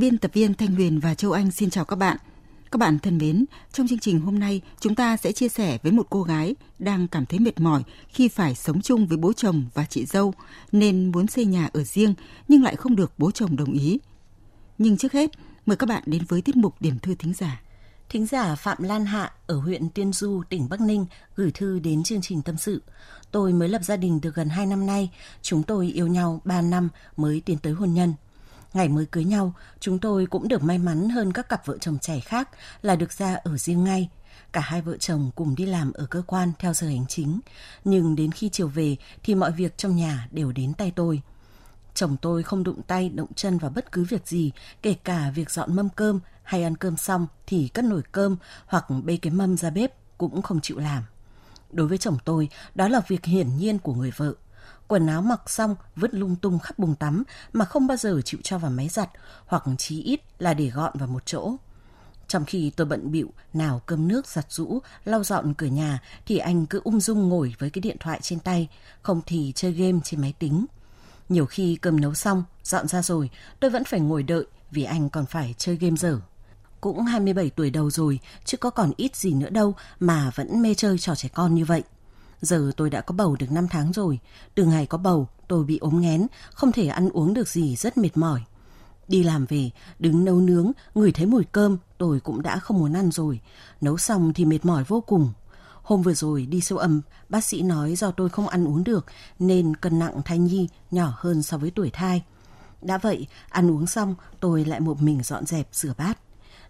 Biên tập viên Thanh Huyền và Châu Anh xin chào các bạn. Các bạn thân mến, trong chương trình hôm nay chúng ta sẽ chia sẻ với một cô gái đang cảm thấy mệt mỏi khi phải sống chung với bố chồng và chị dâu nên muốn xây nhà ở riêng nhưng lại không được bố chồng đồng ý. Nhưng trước hết, mời các bạn đến với tiết mục điểm thư thính giả. Thính giả Phạm Lan Hạ ở huyện Tiên Du, tỉnh Bắc Ninh gửi thư đến chương trình tâm sự. Tôi mới lập gia đình được gần 2 năm nay, chúng tôi yêu nhau 3 năm mới tiến tới hôn nhân. Ngày mới cưới nhau, chúng tôi cũng được may mắn hơn các cặp vợ chồng trẻ khác là được ra ở riêng ngay. Cả hai vợ chồng cùng đi làm ở cơ quan theo giờ hành chính, nhưng đến khi chiều về thì mọi việc trong nhà đều đến tay tôi. Chồng tôi không đụng tay, động chân vào bất cứ việc gì, kể cả việc dọn mâm cơm hay ăn cơm xong thì cất nồi cơm hoặc bê cái mâm ra bếp cũng không chịu làm. Đối với chồng tôi, đó là việc hiển nhiên của người vợ quần áo mặc xong vứt lung tung khắp bùng tắm mà không bao giờ chịu cho vào máy giặt hoặc chí ít là để gọn vào một chỗ. Trong khi tôi bận bịu nào cơm nước giặt rũ, lau dọn cửa nhà thì anh cứ ung dung ngồi với cái điện thoại trên tay, không thì chơi game trên máy tính. Nhiều khi cơm nấu xong, dọn ra rồi, tôi vẫn phải ngồi đợi vì anh còn phải chơi game dở. Cũng 27 tuổi đầu rồi, chứ có còn ít gì nữa đâu mà vẫn mê chơi trò trẻ con như vậy. Giờ tôi đã có bầu được 5 tháng rồi. Từ ngày có bầu, tôi bị ốm nghén, không thể ăn uống được gì, rất mệt mỏi. Đi làm về, đứng nấu nướng, ngửi thấy mùi cơm, tôi cũng đã không muốn ăn rồi. Nấu xong thì mệt mỏi vô cùng. Hôm vừa rồi đi siêu âm, bác sĩ nói do tôi không ăn uống được nên cân nặng thai nhi nhỏ hơn so với tuổi thai. Đã vậy, ăn uống xong tôi lại một mình dọn dẹp rửa bát.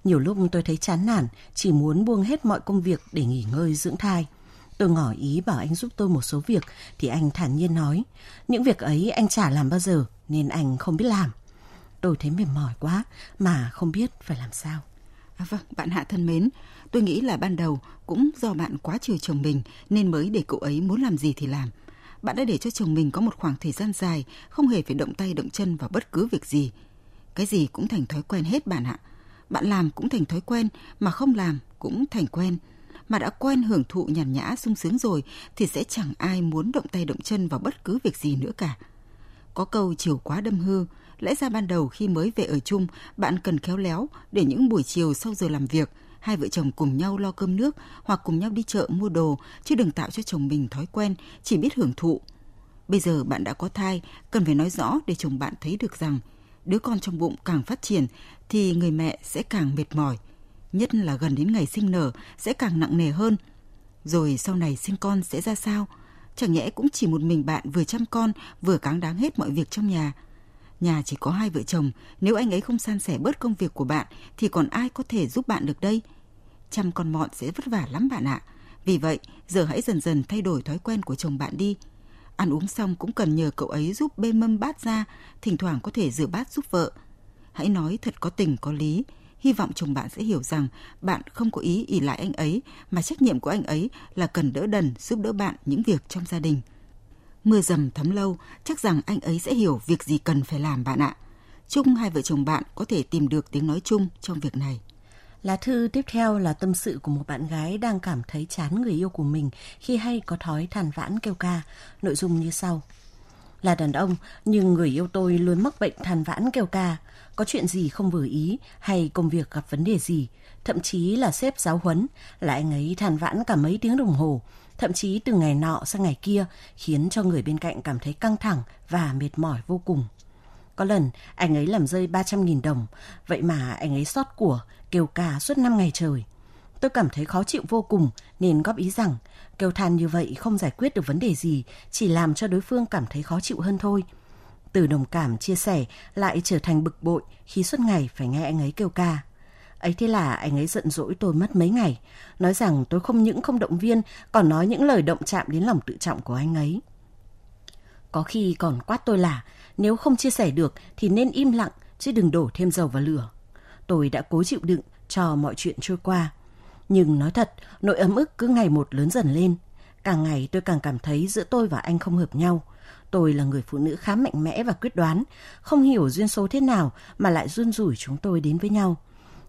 Nhiều lúc tôi thấy chán nản, chỉ muốn buông hết mọi công việc để nghỉ ngơi dưỡng thai. Tôi ngỏ ý bảo anh giúp tôi một số việc thì anh thản nhiên nói, những việc ấy anh chả làm bao giờ nên anh không biết làm. Tôi thấy mệt mỏi quá mà không biết phải làm sao. À vâng, bạn Hạ thân mến, tôi nghĩ là ban đầu cũng do bạn quá chiều chồng mình nên mới để cậu ấy muốn làm gì thì làm. Bạn đã để cho chồng mình có một khoảng thời gian dài không hề phải động tay động chân vào bất cứ việc gì. Cái gì cũng thành thói quen hết bạn ạ. Bạn làm cũng thành thói quen mà không làm cũng thành quen mà đã quen hưởng thụ nhàn nhã sung sướng rồi thì sẽ chẳng ai muốn động tay động chân vào bất cứ việc gì nữa cả. Có câu chiều quá đâm hư, lẽ ra ban đầu khi mới về ở chung, bạn cần khéo léo để những buổi chiều sau giờ làm việc, hai vợ chồng cùng nhau lo cơm nước hoặc cùng nhau đi chợ mua đồ, chứ đừng tạo cho chồng mình thói quen chỉ biết hưởng thụ. Bây giờ bạn đã có thai, cần phải nói rõ để chồng bạn thấy được rằng đứa con trong bụng càng phát triển thì người mẹ sẽ càng mệt mỏi – nhất là gần đến ngày sinh nở sẽ càng nặng nề hơn. Rồi sau này sinh con sẽ ra sao? Chẳng nhẽ cũng chỉ một mình bạn vừa chăm con vừa cáng đáng hết mọi việc trong nhà. Nhà chỉ có hai vợ chồng, nếu anh ấy không san sẻ bớt công việc của bạn thì còn ai có thể giúp bạn được đây? Chăm con mọn sẽ vất vả lắm bạn ạ. Vì vậy, giờ hãy dần dần thay đổi thói quen của chồng bạn đi. Ăn uống xong cũng cần nhờ cậu ấy giúp bê mâm bát ra, thỉnh thoảng có thể rửa bát giúp vợ. Hãy nói thật có tình có lý, hy vọng chồng bạn sẽ hiểu rằng bạn không có ý ỉ lại anh ấy mà trách nhiệm của anh ấy là cần đỡ đần giúp đỡ bạn những việc trong gia đình. Mưa dầm thấm lâu, chắc rằng anh ấy sẽ hiểu việc gì cần phải làm bạn ạ. Chúc hai vợ chồng bạn có thể tìm được tiếng nói chung trong việc này. Lá thư tiếp theo là tâm sự của một bạn gái đang cảm thấy chán người yêu của mình khi hay có thói than vãn kêu ca. Nội dung như sau. Là đàn ông, nhưng người yêu tôi luôn mắc bệnh than vãn kêu ca có chuyện gì không vừa ý hay công việc gặp vấn đề gì, thậm chí là sếp giáo huấn, là anh ấy than vãn cả mấy tiếng đồng hồ, thậm chí từ ngày nọ sang ngày kia, khiến cho người bên cạnh cảm thấy căng thẳng và mệt mỏi vô cùng. Có lần, anh ấy làm rơi 300.000 đồng, vậy mà anh ấy sót của, kêu ca suốt 5 ngày trời. Tôi cảm thấy khó chịu vô cùng nên góp ý rằng kêu than như vậy không giải quyết được vấn đề gì, chỉ làm cho đối phương cảm thấy khó chịu hơn thôi – từ đồng cảm chia sẻ lại trở thành bực bội khi suốt ngày phải nghe anh ấy kêu ca. Ấy thế là anh ấy giận dỗi tôi mất mấy ngày, nói rằng tôi không những không động viên, còn nói những lời động chạm đến lòng tự trọng của anh ấy. Có khi còn quát tôi là nếu không chia sẻ được thì nên im lặng chứ đừng đổ thêm dầu vào lửa. Tôi đã cố chịu đựng cho mọi chuyện trôi qua. Nhưng nói thật, nỗi ấm ức cứ ngày một lớn dần lên. Càng ngày tôi càng cảm thấy giữa tôi và anh không hợp nhau. Tôi là người phụ nữ khá mạnh mẽ và quyết đoán, không hiểu duyên số thế nào mà lại run rủi chúng tôi đến với nhau.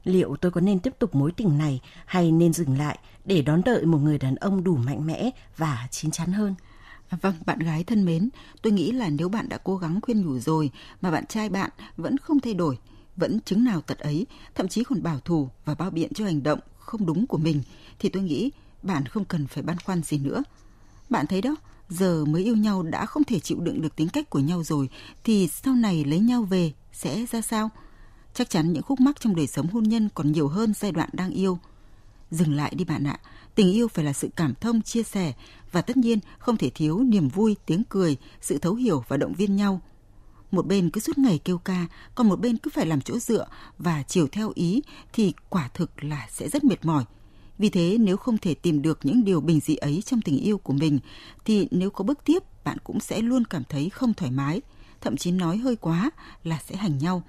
Liệu tôi có nên tiếp tục mối tình này hay nên dừng lại để đón đợi một người đàn ông đủ mạnh mẽ và chín chắn hơn? À, vâng, bạn gái thân mến, tôi nghĩ là nếu bạn đã cố gắng khuyên nhủ rồi mà bạn trai bạn vẫn không thay đổi, vẫn chứng nào tật ấy, thậm chí còn bảo thủ và bao biện cho hành động không đúng của mình, thì tôi nghĩ bạn không cần phải băn khoăn gì nữa. Bạn thấy đó, giờ mới yêu nhau đã không thể chịu đựng được tính cách của nhau rồi, thì sau này lấy nhau về sẽ ra sao? Chắc chắn những khúc mắc trong đời sống hôn nhân còn nhiều hơn giai đoạn đang yêu. Dừng lại đi bạn ạ, tình yêu phải là sự cảm thông, chia sẻ và tất nhiên không thể thiếu niềm vui, tiếng cười, sự thấu hiểu và động viên nhau. Một bên cứ suốt ngày kêu ca, còn một bên cứ phải làm chỗ dựa và chiều theo ý thì quả thực là sẽ rất mệt mỏi. Vì thế nếu không thể tìm được những điều bình dị ấy trong tình yêu của mình thì nếu có bước tiếp bạn cũng sẽ luôn cảm thấy không thoải mái, thậm chí nói hơi quá là sẽ hành nhau.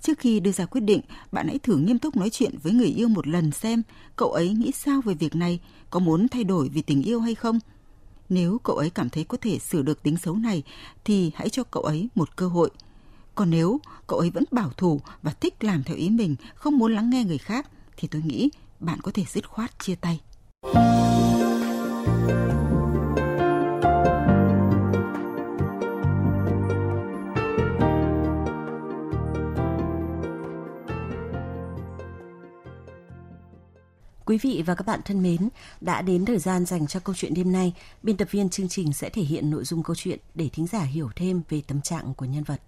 Trước khi đưa ra quyết định, bạn hãy thử nghiêm túc nói chuyện với người yêu một lần xem cậu ấy nghĩ sao về việc này, có muốn thay đổi vì tình yêu hay không. Nếu cậu ấy cảm thấy có thể sửa được tính xấu này thì hãy cho cậu ấy một cơ hội. Còn nếu cậu ấy vẫn bảo thủ và thích làm theo ý mình, không muốn lắng nghe người khác thì tôi nghĩ bạn có thể dứt khoát chia tay. Quý vị và các bạn thân mến, đã đến thời gian dành cho câu chuyện đêm nay. Biên tập viên chương trình sẽ thể hiện nội dung câu chuyện để thính giả hiểu thêm về tâm trạng của nhân vật.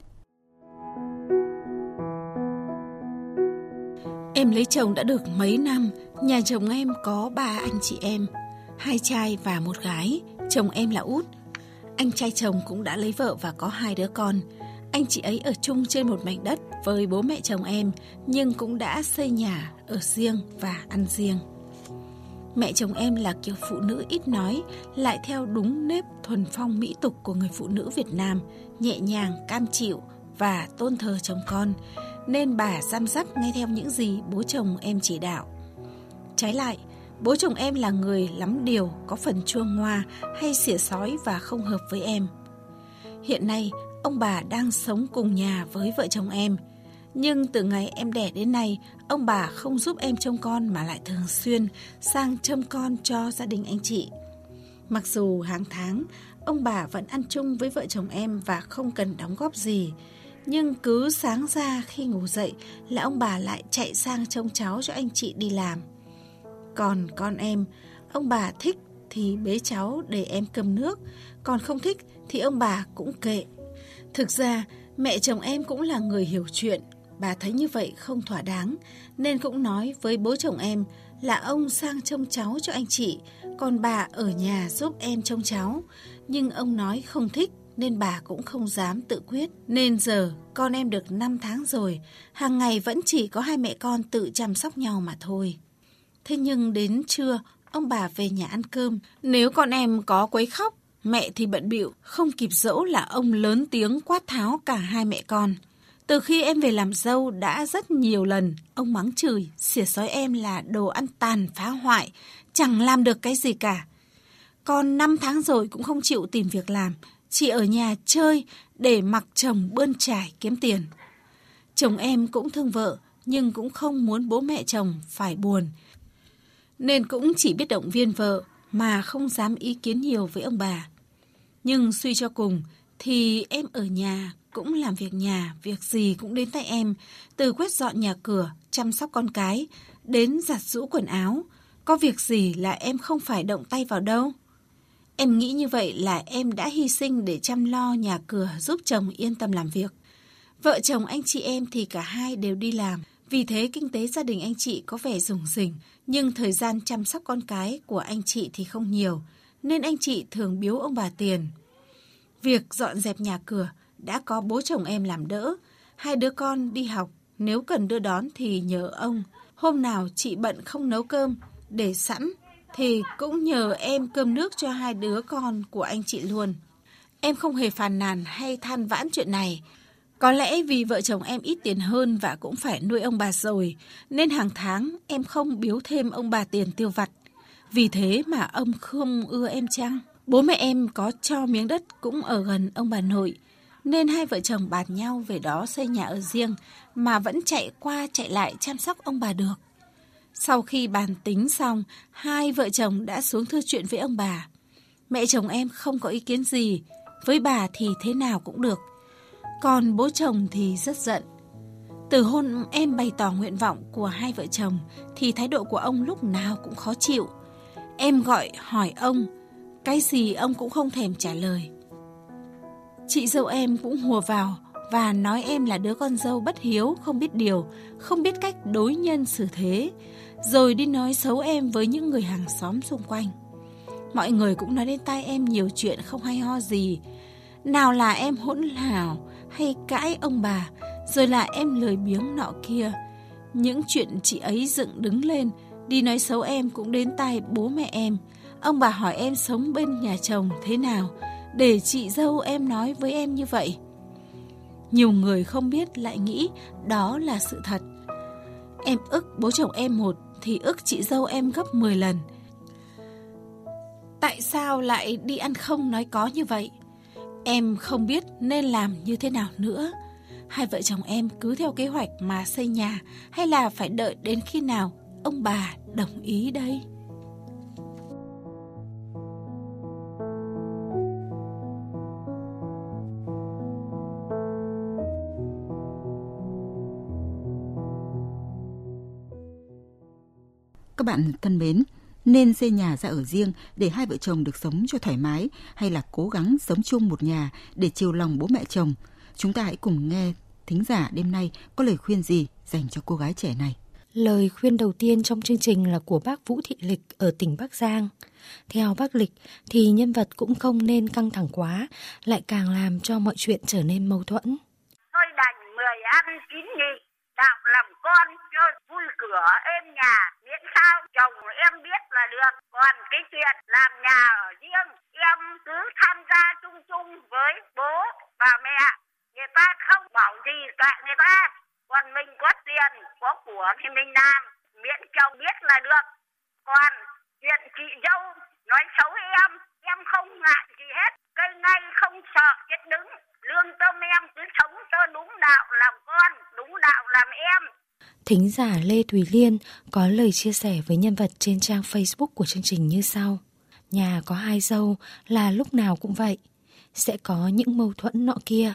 Em lấy chồng đã được mấy năm, nhà chồng em có ba anh chị em, hai trai và một gái, chồng em là út. Anh trai chồng cũng đã lấy vợ và có hai đứa con. Anh chị ấy ở chung trên một mảnh đất với bố mẹ chồng em, nhưng cũng đã xây nhà ở riêng và ăn riêng. Mẹ chồng em là kiểu phụ nữ ít nói, lại theo đúng nếp thuần phong mỹ tục của người phụ nữ Việt Nam, nhẹ nhàng, cam chịu và tôn thờ chồng con, nên bà giam dắt nghe theo những gì bố chồng em chỉ đạo. Trái lại, bố chồng em là người lắm điều, có phần chua ngoa hay xỉa sói và không hợp với em. Hiện nay, ông bà đang sống cùng nhà với vợ chồng em. Nhưng từ ngày em đẻ đến nay, ông bà không giúp em trông con mà lại thường xuyên sang trông con cho gia đình anh chị. Mặc dù hàng tháng, ông bà vẫn ăn chung với vợ chồng em và không cần đóng góp gì, nhưng cứ sáng ra khi ngủ dậy là ông bà lại chạy sang trông cháu cho anh chị đi làm. Còn con em, ông bà thích thì bế cháu để em cầm nước, còn không thích thì ông bà cũng kệ. Thực ra, mẹ chồng em cũng là người hiểu chuyện, bà thấy như vậy không thỏa đáng, nên cũng nói với bố chồng em là ông sang trông cháu cho anh chị, còn bà ở nhà giúp em trông cháu. Nhưng ông nói không thích nên bà cũng không dám tự quyết. Nên giờ con em được 5 tháng rồi, hàng ngày vẫn chỉ có hai mẹ con tự chăm sóc nhau mà thôi. Thế nhưng đến trưa, ông bà về nhà ăn cơm. Nếu con em có quấy khóc, mẹ thì bận bịu không kịp dỗ là ông lớn tiếng quát tháo cả hai mẹ con. Từ khi em về làm dâu đã rất nhiều lần, ông mắng chửi, xỉa sói em là đồ ăn tàn phá hoại, chẳng làm được cái gì cả. Con 5 tháng rồi cũng không chịu tìm việc làm, chỉ ở nhà chơi để mặc chồng bươn trải kiếm tiền. Chồng em cũng thương vợ, nhưng cũng không muốn bố mẹ chồng phải buồn. Nên cũng chỉ biết động viên vợ mà không dám ý kiến nhiều với ông bà. Nhưng suy cho cùng thì em ở nhà cũng làm việc nhà, việc gì cũng đến tay em, từ quét dọn nhà cửa, chăm sóc con cái, đến giặt rũ quần áo. Có việc gì là em không phải động tay vào đâu. Em nghĩ như vậy là em đã hy sinh để chăm lo nhà cửa giúp chồng yên tâm làm việc. Vợ chồng anh chị em thì cả hai đều đi làm, vì thế kinh tế gia đình anh chị có vẻ rủng rỉnh, nhưng thời gian chăm sóc con cái của anh chị thì không nhiều, nên anh chị thường biếu ông bà tiền. Việc dọn dẹp nhà cửa đã có bố chồng em làm đỡ, hai đứa con đi học, nếu cần đưa đón thì nhờ ông. Hôm nào chị bận không nấu cơm, để sẵn thì cũng nhờ em cơm nước cho hai đứa con của anh chị luôn. Em không hề phàn nàn hay than vãn chuyện này. Có lẽ vì vợ chồng em ít tiền hơn và cũng phải nuôi ông bà rồi, nên hàng tháng em không biếu thêm ông bà tiền tiêu vặt. Vì thế mà ông không ưa em chăng? Bố mẹ em có cho miếng đất cũng ở gần ông bà nội, nên hai vợ chồng bàn nhau về đó xây nhà ở riêng mà vẫn chạy qua chạy lại chăm sóc ông bà được. Sau khi bàn tính xong, hai vợ chồng đã xuống thưa chuyện với ông bà. Mẹ chồng em không có ý kiến gì, với bà thì thế nào cũng được. Còn bố chồng thì rất giận. Từ hôn em bày tỏ nguyện vọng của hai vợ chồng thì thái độ của ông lúc nào cũng khó chịu. Em gọi hỏi ông, cái gì ông cũng không thèm trả lời. Chị dâu em cũng hùa vào và nói em là đứa con dâu bất hiếu, không biết điều, không biết cách đối nhân xử thế, rồi đi nói xấu em với những người hàng xóm xung quanh. Mọi người cũng nói đến tai em nhiều chuyện không hay ho gì. Nào là em hỗn hào hay cãi ông bà, rồi là em lười biếng nọ kia. Những chuyện chị ấy dựng đứng lên, đi nói xấu em cũng đến tai bố mẹ em. Ông bà hỏi em sống bên nhà chồng thế nào, để chị dâu em nói với em như vậy. Nhiều người không biết lại nghĩ đó là sự thật. Em ức bố chồng em một thì ức chị dâu em gấp 10 lần. Tại sao lại đi ăn không nói có như vậy? Em không biết nên làm như thế nào nữa. Hai vợ chồng em cứ theo kế hoạch mà xây nhà hay là phải đợi đến khi nào ông bà đồng ý đây? Các bạn thân mến, nên xây nhà ra ở riêng để hai vợ chồng được sống cho thoải mái hay là cố gắng sống chung một nhà để chiều lòng bố mẹ chồng? Chúng ta hãy cùng nghe thính giả đêm nay có lời khuyên gì dành cho cô gái trẻ này. Lời khuyên đầu tiên trong chương trình là của bác Vũ Thị Lịch ở tỉnh Bắc Giang. Theo bác Lịch thì nhân vật cũng không nên căng thẳng quá, lại càng làm cho mọi chuyện trở nên mâu thuẫn. Tôi đành mười ăn chín nhị, đạo làm con cho vui cửa êm nhà, miễn sao chồng em biết là được. Còn cái chuyện làm nhà ở riêng, em cứ tham gia chung chung với bố và mẹ. Người ta không bảo gì cả người ta. Còn mình có tiền, có của thì mình làm, miễn chồng biết là được. Còn chuyện chị dâu nói xấu em, em không ngại gì hết. Cây ngay không sợ chết đứng. Lương tâm em cứ sống cho đúng đạo làm con, đúng đạo làm em. Thính giả Lê Thùy Liên có lời chia sẻ với nhân vật trên trang Facebook của chương trình như sau. Nhà có hai dâu là lúc nào cũng vậy. Sẽ có những mâu thuẫn nọ kia.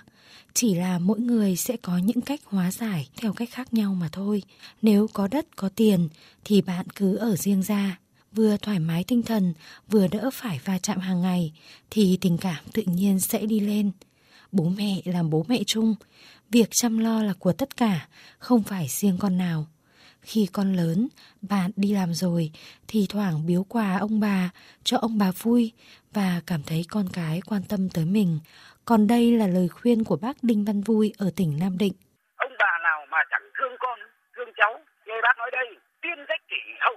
Chỉ là mỗi người sẽ có những cách hóa giải theo cách khác nhau mà thôi. Nếu có đất có tiền thì bạn cứ ở riêng ra. Vừa thoải mái tinh thần, vừa đỡ phải va chạm hàng ngày thì tình cảm tự nhiên sẽ đi lên. Bố mẹ làm bố mẹ chung, việc chăm lo là của tất cả, không phải riêng con nào. Khi con lớn, bạn đi làm rồi, thì thoảng biếu quà ông bà, cho ông bà vui và cảm thấy con cái quan tâm tới mình. Còn đây là lời khuyên của bác Đinh Văn Vui ở tỉnh Nam Định. Ông bà nào mà chẳng thương con, thương cháu, như bác nói đây, tiên cách kỷ hậu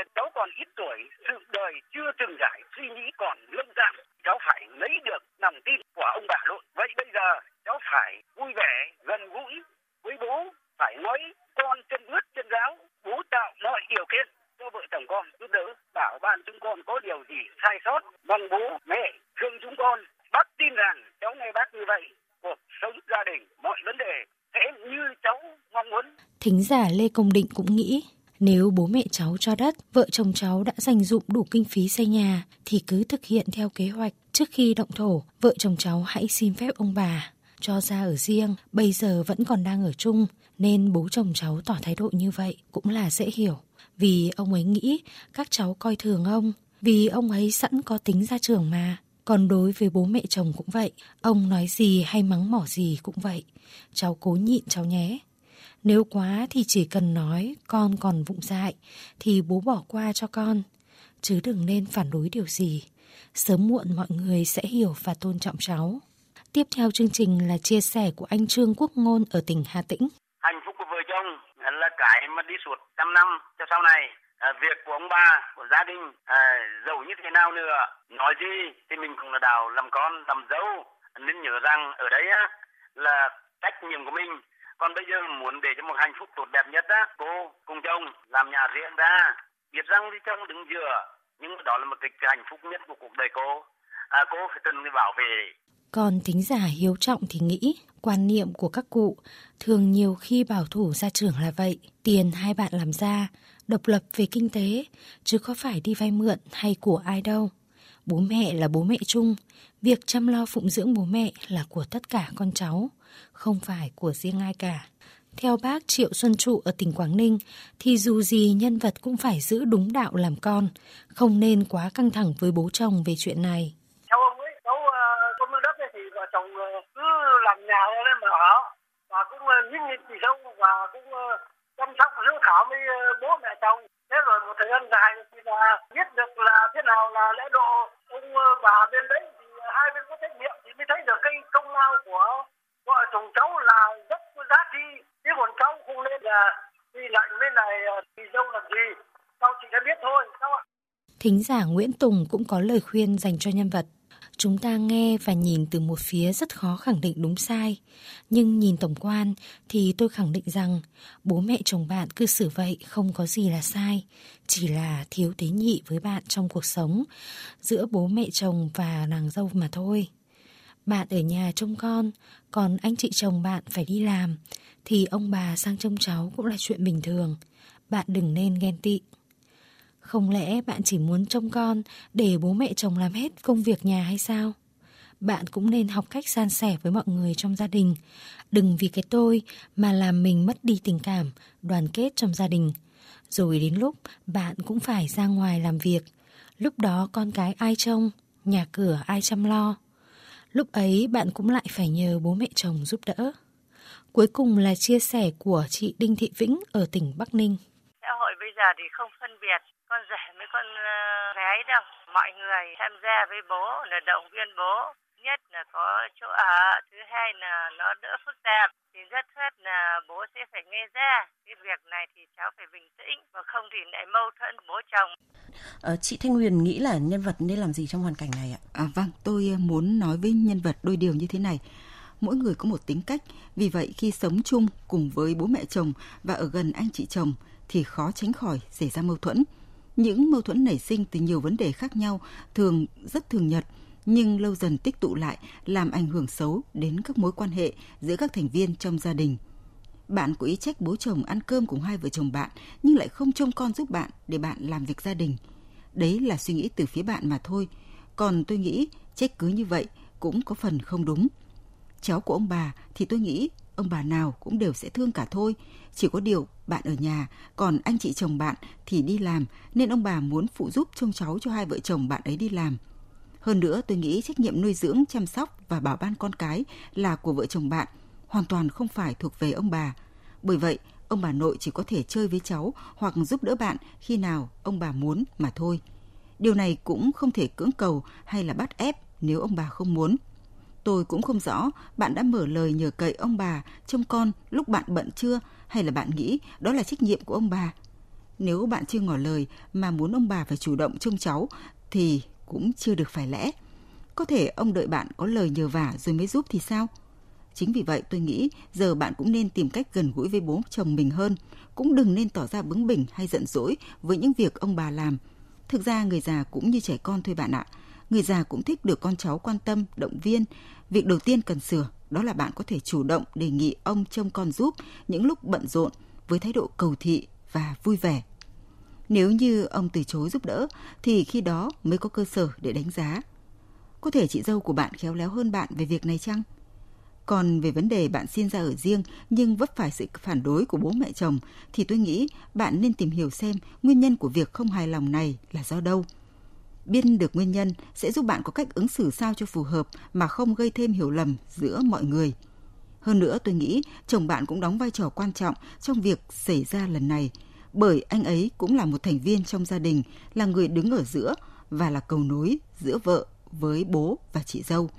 mới. Cháu còn ít tuổi, sự đời chưa từng trải, suy nghĩ còn lông dạng. Cháu phải lấy được lòng tin của ông bà nội. Vậy bây giờ cháu phải vui vẻ, gần gũi với bố, phải nói con chân ướt chân giáo, bố tạo mọi điều kiện cho vợ chồng con giúp đỡ, bảo ban chúng con có điều gì sai sót, mong bố mẹ thương chúng con. Bác tin rằng cháu nghe bác như vậy, cuộc sống gia đình, mọi vấn đề sẽ như cháu mong muốn. Thính giả Lê Công Định cũng nghĩ nếu bố mẹ cháu cho đất, vợ chồng cháu đã dành dụng đủ kinh phí xây nhà thì cứ thực hiện theo kế hoạch. Trước khi động thổ, vợ chồng cháu hãy xin phép ông bà cho ra ở riêng, bây giờ vẫn còn đang ở chung nên bố chồng cháu tỏ thái độ như vậy cũng là dễ hiểu. Vì ông ấy nghĩ các cháu coi thường ông, vì ông ấy sẵn có tính ra trường mà. Còn đối với bố mẹ chồng cũng vậy, ông nói gì hay mắng mỏ gì cũng vậy. Cháu cố nhịn cháu nhé. Nếu quá thì chỉ cần nói con còn vụng dại thì bố bỏ qua cho con. Chứ đừng nên phản đối điều gì. Sớm muộn mọi người sẽ hiểu và tôn trọng cháu. Tiếp theo chương trình là chia sẻ của anh Trương Quốc Ngôn ở tỉnh Hà Tĩnh. Hạnh phúc của vợ chồng là cái mà đi suốt trăm năm cho sau này. à, việc của ông bà của gia đình à, giàu như thế nào nữa nói gì thì mình cũng là đào làm con làm dâu nên nhớ rằng ở đấy á là trách nhiệm của mình còn bây giờ muốn để cho một hạnh phúc tốt đẹp nhất á cô cùng chồng làm nhà riêng ra. Biết rằng thì chồng đứng giữa nhưng đó là một cái hạnh phúc nhất của cuộc đời cô. À, cô phải cần bảo vệ. Còn tính giả hiếu trọng thì nghĩ quan niệm của các cụ thường nhiều khi bảo thủ gia trưởng là vậy. Tiền hai bạn làm ra độc lập về kinh tế chứ có phải đi vay mượn hay của ai đâu. Bố mẹ là bố mẹ chung việc chăm lo phụng dưỡng bố mẹ là của tất cả con cháu không phải của riêng ai cả theo bác Triệu Xuân Trụ ở tỉnh Quảng Ninh thì dù gì nhân vật cũng phải giữ đúng đạo làm con, không nên quá căng thẳng với bố chồng về chuyện này. Theo ông ấy, cháu ờ, con mương đất thì vợ chồng ờ, cứ làm nhà lên mà ở và cũng ờ, nhịn thì sâu và cũng ờ, chăm sóc dưỡng thảo với bố mẹ chồng. Thế rồi một thời gian dài thì là biết được là thế nào là lễ độ ông bà bên đấy thì hai bên có trách nhiệm thì mới thấy được cái công lao của vợ chồng cháu là rất có giá trị chứ còn cháu không nên là đi lại với này ờ, thì dâu làm gì cháu chỉ đã biết thôi, cháu ạ Thính giả Nguyễn Tùng cũng có lời khuyên dành cho nhân vật. Chúng ta nghe và nhìn từ một phía rất khó khẳng định đúng sai. Nhưng nhìn tổng quan thì tôi khẳng định rằng bố mẹ chồng bạn cư xử vậy không có gì là sai. Chỉ là thiếu tế nhị với bạn trong cuộc sống giữa bố mẹ chồng và nàng dâu mà thôi. Bạn ở nhà trông con, còn anh chị chồng bạn phải đi làm, thì ông bà sang trông cháu cũng là chuyện bình thường. Bạn đừng nên ghen tị. Không lẽ bạn chỉ muốn trông con để bố mẹ chồng làm hết công việc nhà hay sao? Bạn cũng nên học cách san sẻ với mọi người trong gia đình. Đừng vì cái tôi mà làm mình mất đi tình cảm, đoàn kết trong gia đình. Rồi đến lúc bạn cũng phải ra ngoài làm việc. Lúc đó con cái ai trông, nhà cửa ai chăm lo. Lúc ấy bạn cũng lại phải nhờ bố mẹ chồng giúp đỡ. Cuối cùng là chia sẻ của chị Đinh Thị Vĩnh ở tỉnh Bắc Ninh. Xã hội bây giờ thì không phân biệt, con rể với con ờ, gái đâu. Mọi người tham gia với bố là động viên bố. Nhất là có chỗ ở, thứ hai là nó đỡ phức tạp. Thì rất rất là bố sẽ phải nghe ra. Cái việc này thì cháu phải bình tĩnh, và không thì lại mâu thuẫn bố chồng. À, chị Thanh Huyền nghĩ là nhân vật nên làm gì trong hoàn cảnh này ạ? À, vâng, tôi muốn nói với nhân vật đôi điều như thế này mỗi người có một tính cách, vì vậy khi sống chung cùng với bố mẹ chồng và ở gần anh chị chồng thì khó tránh khỏi xảy ra mâu thuẫn. Những mâu thuẫn nảy sinh từ nhiều vấn đề khác nhau thường rất thường nhật, nhưng lâu dần tích tụ lại làm ảnh hưởng xấu đến các mối quan hệ giữa các thành viên trong gia đình. Bạn có ý trách bố chồng ăn cơm cùng hai vợ chồng bạn nhưng lại không trông con giúp bạn để bạn làm việc gia đình. Đấy là suy nghĩ từ phía bạn mà thôi. Còn tôi nghĩ trách cứ như vậy cũng có phần không đúng cháu của ông bà thì tôi nghĩ ông bà nào cũng đều sẽ thương cả thôi. Chỉ có điều bạn ở nhà, còn anh chị chồng bạn thì đi làm nên ông bà muốn phụ giúp trông cháu cho hai vợ chồng bạn ấy đi làm. Hơn nữa tôi nghĩ trách nhiệm nuôi dưỡng, chăm sóc và bảo ban con cái là của vợ chồng bạn, hoàn toàn không phải thuộc về ông bà. Bởi vậy, ông bà nội chỉ có thể chơi với cháu hoặc giúp đỡ bạn khi nào ông bà muốn mà thôi. Điều này cũng không thể cưỡng cầu hay là bắt ép nếu ông bà không muốn. Tôi cũng không rõ bạn đã mở lời nhờ cậy ông bà trông con lúc bạn bận chưa hay là bạn nghĩ đó là trách nhiệm của ông bà. Nếu bạn chưa ngỏ lời mà muốn ông bà phải chủ động trông cháu thì cũng chưa được phải lẽ. Có thể ông đợi bạn có lời nhờ vả rồi mới giúp thì sao? Chính vì vậy tôi nghĩ giờ bạn cũng nên tìm cách gần gũi với bố chồng mình hơn, cũng đừng nên tỏ ra bướng bỉnh hay giận dỗi với những việc ông bà làm. Thực ra người già cũng như trẻ con thôi bạn ạ người già cũng thích được con cháu quan tâm, động viên. Việc đầu tiên cần sửa đó là bạn có thể chủ động đề nghị ông trông con giúp những lúc bận rộn với thái độ cầu thị và vui vẻ. Nếu như ông từ chối giúp đỡ thì khi đó mới có cơ sở để đánh giá. Có thể chị dâu của bạn khéo léo hơn bạn về việc này chăng? Còn về vấn đề bạn xin ra ở riêng nhưng vấp phải sự phản đối của bố mẹ chồng thì tôi nghĩ bạn nên tìm hiểu xem nguyên nhân của việc không hài lòng này là do đâu – Biết được nguyên nhân sẽ giúp bạn có cách ứng xử sao cho phù hợp mà không gây thêm hiểu lầm giữa mọi người. Hơn nữa tôi nghĩ chồng bạn cũng đóng vai trò quan trọng trong việc xảy ra lần này, bởi anh ấy cũng là một thành viên trong gia đình, là người đứng ở giữa và là cầu nối giữa vợ với bố và chị dâu.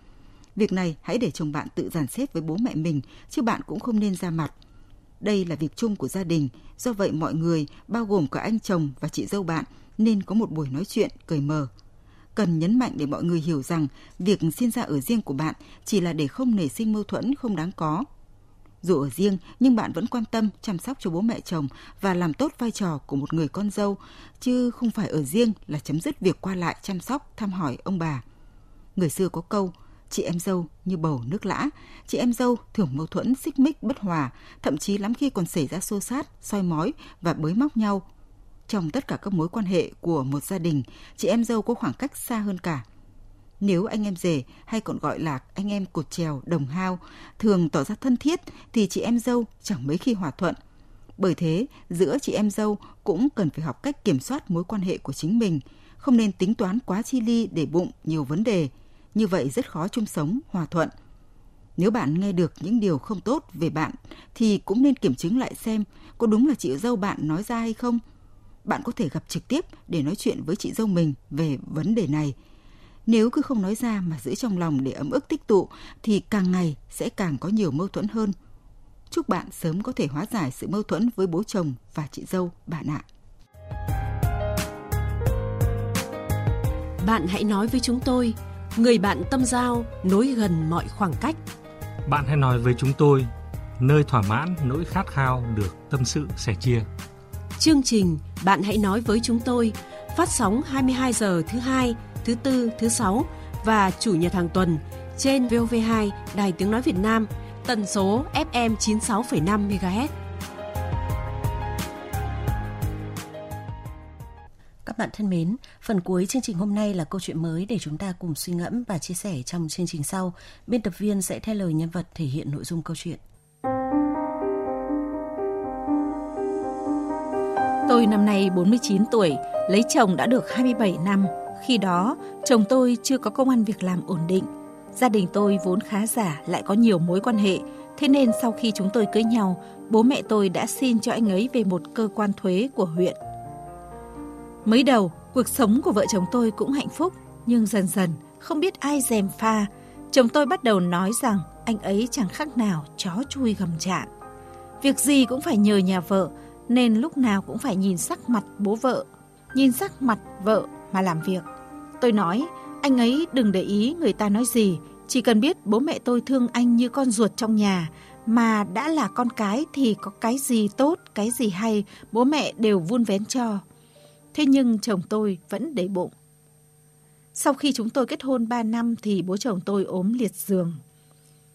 Việc này hãy để chồng bạn tự dàn xếp với bố mẹ mình, chứ bạn cũng không nên ra mặt. Đây là việc chung của gia đình, do vậy mọi người, bao gồm cả anh chồng và chị dâu bạn, nên có một buổi nói chuyện cởi mở. Cần nhấn mạnh để mọi người hiểu rằng việc xin ra ở riêng của bạn chỉ là để không nảy sinh mâu thuẫn không đáng có. Dù ở riêng nhưng bạn vẫn quan tâm chăm sóc cho bố mẹ chồng và làm tốt vai trò của một người con dâu, chứ không phải ở riêng là chấm dứt việc qua lại chăm sóc, thăm hỏi ông bà. Người xưa có câu, chị em dâu như bầu nước lã, chị em dâu thường mâu thuẫn, xích mích, bất hòa, thậm chí lắm khi còn xảy ra xô xát, soi mói và bới móc nhau. Trong tất cả các mối quan hệ của một gia đình, chị em dâu có khoảng cách xa hơn cả. Nếu anh em rể hay còn gọi là anh em cột trèo, đồng hao thường tỏ ra thân thiết thì chị em dâu chẳng mấy khi hòa thuận. Bởi thế, giữa chị em dâu cũng cần phải học cách kiểm soát mối quan hệ của chính mình, không nên tính toán quá chi ly để bụng nhiều vấn đề. Như vậy rất khó chung sống, hòa thuận. Nếu bạn nghe được những điều không tốt về bạn thì cũng nên kiểm chứng lại xem có đúng là chị dâu bạn nói ra hay không. Bạn có thể gặp trực tiếp để nói chuyện với chị dâu mình về vấn đề này. Nếu cứ không nói ra mà giữ trong lòng để ấm ức tích tụ thì càng ngày sẽ càng có nhiều mâu thuẫn hơn. Chúc bạn sớm có thể hóa giải sự mâu thuẫn với bố chồng và chị dâu bạn ạ. Bạn hãy nói với chúng tôi, người bạn tâm giao nối gần mọi khoảng cách. Bạn hãy nói với chúng tôi, nơi thỏa mãn nỗi khát khao được tâm sự sẻ chia. Chương trình Bạn hãy nói với chúng tôi phát sóng 22 giờ thứ hai, thứ tư, thứ sáu và chủ nhật hàng tuần trên VOV2 Đài Tiếng Nói Việt Nam, tần số FM 96,5 MHz. Các bạn thân mến, phần cuối chương trình hôm nay là câu chuyện mới để chúng ta cùng suy ngẫm và chia sẻ trong chương trình sau. Biên tập viên sẽ thay lời nhân vật thể hiện nội dung câu chuyện. Tôi năm nay 49 tuổi, lấy chồng đã được 27 năm. Khi đó, chồng tôi chưa có công an việc làm ổn định. Gia đình tôi vốn khá giả lại có nhiều mối quan hệ. Thế nên sau khi chúng tôi cưới nhau, bố mẹ tôi đã xin cho anh ấy về một cơ quan thuế của huyện. Mới đầu, cuộc sống của vợ chồng tôi cũng hạnh phúc, nhưng dần dần không biết ai dèm pha, chồng tôi bắt đầu nói rằng anh ấy chẳng khác nào chó chui gầm trạn, Việc gì cũng phải nhờ nhà vợ, nên lúc nào cũng phải nhìn sắc mặt bố vợ, nhìn sắc mặt vợ mà làm việc. Tôi nói, anh ấy đừng để ý người ta nói gì, chỉ cần biết bố mẹ tôi thương anh như con ruột trong nhà, mà đã là con cái thì có cái gì tốt, cái gì hay, bố mẹ đều vun vén cho. Thế nhưng chồng tôi vẫn để bụng. Sau khi chúng tôi kết hôn 3 năm thì bố chồng tôi ốm liệt giường.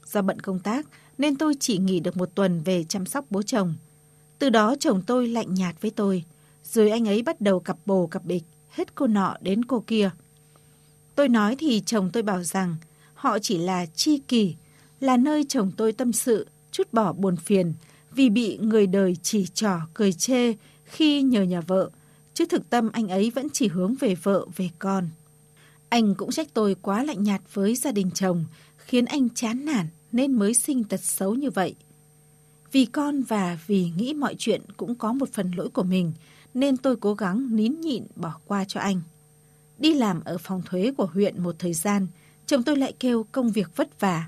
Do bận công tác nên tôi chỉ nghỉ được một tuần về chăm sóc bố chồng. Từ đó chồng tôi lạnh nhạt với tôi, rồi anh ấy bắt đầu cặp bồ cặp bịch, hết cô nọ đến cô kia. Tôi nói thì chồng tôi bảo rằng họ chỉ là chi kỷ, là nơi chồng tôi tâm sự, chút bỏ buồn phiền vì bị người đời chỉ trỏ cười chê khi nhờ nhà vợ, chứ thực tâm anh ấy vẫn chỉ hướng về vợ, về con. Anh cũng trách tôi quá lạnh nhạt với gia đình chồng, khiến anh chán nản nên mới sinh tật xấu như vậy. Vì con và vì nghĩ mọi chuyện cũng có một phần lỗi của mình, nên tôi cố gắng nín nhịn bỏ qua cho anh. Đi làm ở phòng thuế của huyện một thời gian, chồng tôi lại kêu công việc vất vả,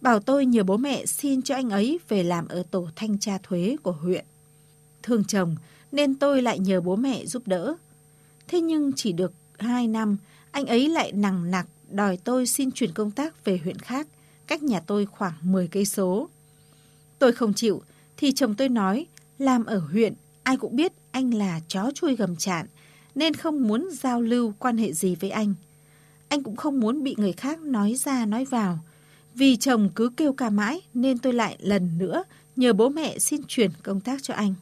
bảo tôi nhờ bố mẹ xin cho anh ấy về làm ở tổ thanh tra thuế của huyện. Thương chồng, nên tôi lại nhờ bố mẹ giúp đỡ. Thế nhưng chỉ được hai năm, anh ấy lại nằng nặc đòi tôi xin chuyển công tác về huyện khác, cách nhà tôi khoảng 10 cây số. Tôi không chịu, thì chồng tôi nói, làm ở huyện, ai cũng biết anh là chó chui gầm chạn, nên không muốn giao lưu quan hệ gì với anh. Anh cũng không muốn bị người khác nói ra nói vào. Vì chồng cứ kêu ca mãi nên tôi lại lần nữa nhờ bố mẹ xin chuyển công tác cho anh.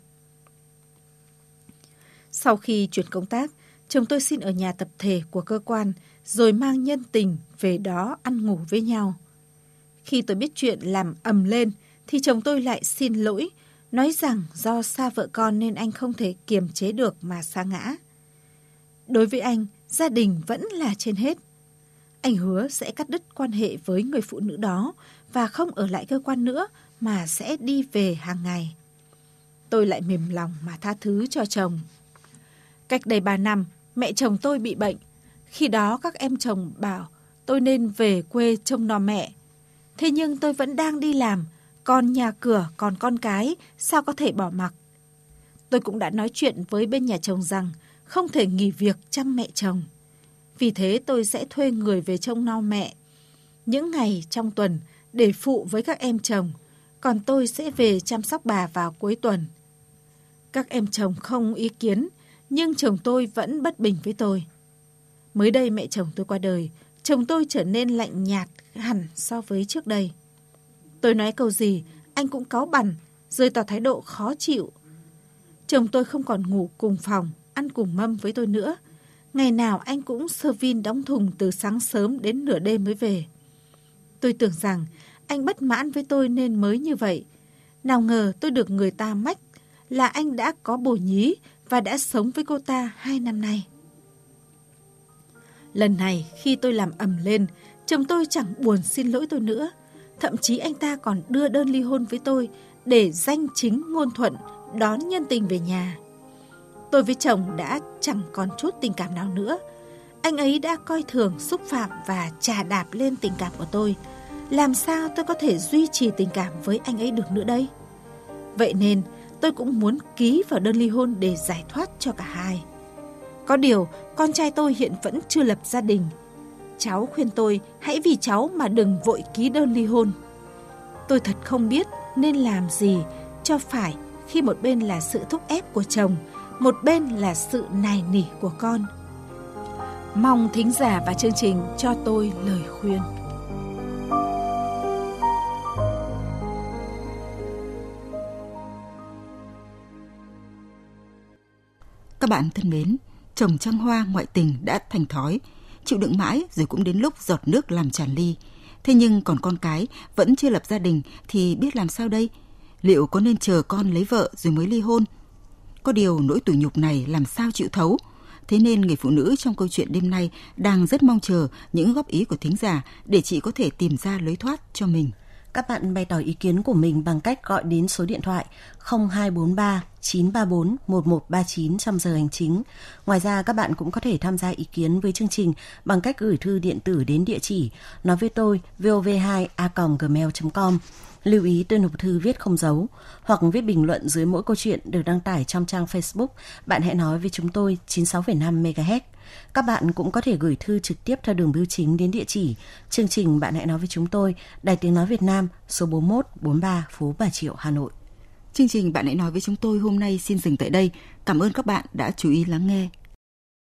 Sau khi chuyển công tác, chồng tôi xin ở nhà tập thể của cơ quan rồi mang nhân tình về đó ăn ngủ với nhau. Khi tôi biết chuyện làm ầm lên thì chồng tôi lại xin lỗi, nói rằng do xa vợ con nên anh không thể kiềm chế được mà sa ngã. Đối với anh, gia đình vẫn là trên hết. Anh hứa sẽ cắt đứt quan hệ với người phụ nữ đó và không ở lại cơ quan nữa mà sẽ đi về hàng ngày. Tôi lại mềm lòng mà tha thứ cho chồng. Cách đây 3 năm, mẹ chồng tôi bị bệnh. Khi đó các em chồng bảo tôi nên về quê trông nom mẹ. Thế nhưng tôi vẫn đang đi làm, còn nhà cửa, còn con cái, sao có thể bỏ mặc? Tôi cũng đã nói chuyện với bên nhà chồng rằng không thể nghỉ việc chăm mẹ chồng. Vì thế tôi sẽ thuê người về trông nom mẹ. Những ngày trong tuần để phụ với các em chồng, còn tôi sẽ về chăm sóc bà vào cuối tuần. Các em chồng không ý kiến, nhưng chồng tôi vẫn bất bình với tôi. Mới đây mẹ chồng tôi qua đời, chồng tôi trở nên lạnh nhạt hẳn so với trước đây. Tôi nói câu gì, anh cũng cáu bằn, rơi tỏ thái độ khó chịu. Chồng tôi không còn ngủ cùng phòng, ăn cùng mâm với tôi nữa. Ngày nào anh cũng sơ vin đóng thùng từ sáng sớm đến nửa đêm mới về. Tôi tưởng rằng anh bất mãn với tôi nên mới như vậy. Nào ngờ tôi được người ta mách là anh đã có bồ nhí và đã sống với cô ta hai năm nay. Lần này khi tôi làm ầm lên, chồng tôi chẳng buồn xin lỗi tôi nữa. Thậm chí anh ta còn đưa đơn ly hôn với tôi để danh chính ngôn thuận đón nhân tình về nhà. Tôi với chồng đã chẳng còn chút tình cảm nào nữa. Anh ấy đã coi thường, xúc phạm và trà đạp lên tình cảm của tôi. Làm sao tôi có thể duy trì tình cảm với anh ấy được nữa đây? Vậy nên tôi cũng muốn ký vào đơn ly hôn để giải thoát cho cả hai. Có điều, con trai tôi hiện vẫn chưa lập gia đình. Cháu khuyên tôi hãy vì cháu mà đừng vội ký đơn ly hôn. Tôi thật không biết nên làm gì cho phải khi một bên là sự thúc ép của chồng, một bên là sự nài nỉ của con. Mong thính giả và chương trình cho tôi lời khuyên. Các bạn thân mến, chồng trăng hoa ngoại tình đã thành thói, chịu đựng mãi rồi cũng đến lúc giọt nước làm tràn ly. Thế nhưng còn con cái vẫn chưa lập gia đình thì biết làm sao đây? Liệu có nên chờ con lấy vợ rồi mới ly hôn? Có điều nỗi tủi nhục này làm sao chịu thấu? Thế nên người phụ nữ trong câu chuyện đêm nay đang rất mong chờ những góp ý của thính giả để chị có thể tìm ra lối thoát cho mình. Các bạn bày tỏ ý kiến của mình bằng cách gọi đến số điện thoại 0243 934 1139 trong giờ hành chính. Ngoài ra các bạn cũng có thể tham gia ý kiến với chương trình bằng cách gửi thư điện tử đến địa chỉ nói với tôi vov2a.gmail.com Lưu ý tôi nộp thư viết không dấu hoặc viết bình luận dưới mỗi câu chuyện được đăng tải trong trang Facebook. Bạn hãy nói với chúng tôi 96,5 MHz. Các bạn cũng có thể gửi thư trực tiếp theo đường bưu chính đến địa chỉ chương trình Bạn hãy nói với chúng tôi, Đài Tiếng Nói Việt Nam, số 41 43 phố Bà Triệu, Hà Nội. Chương trình Bạn hãy nói với chúng tôi hôm nay xin dừng tại đây. Cảm ơn các bạn đã chú ý lắng nghe.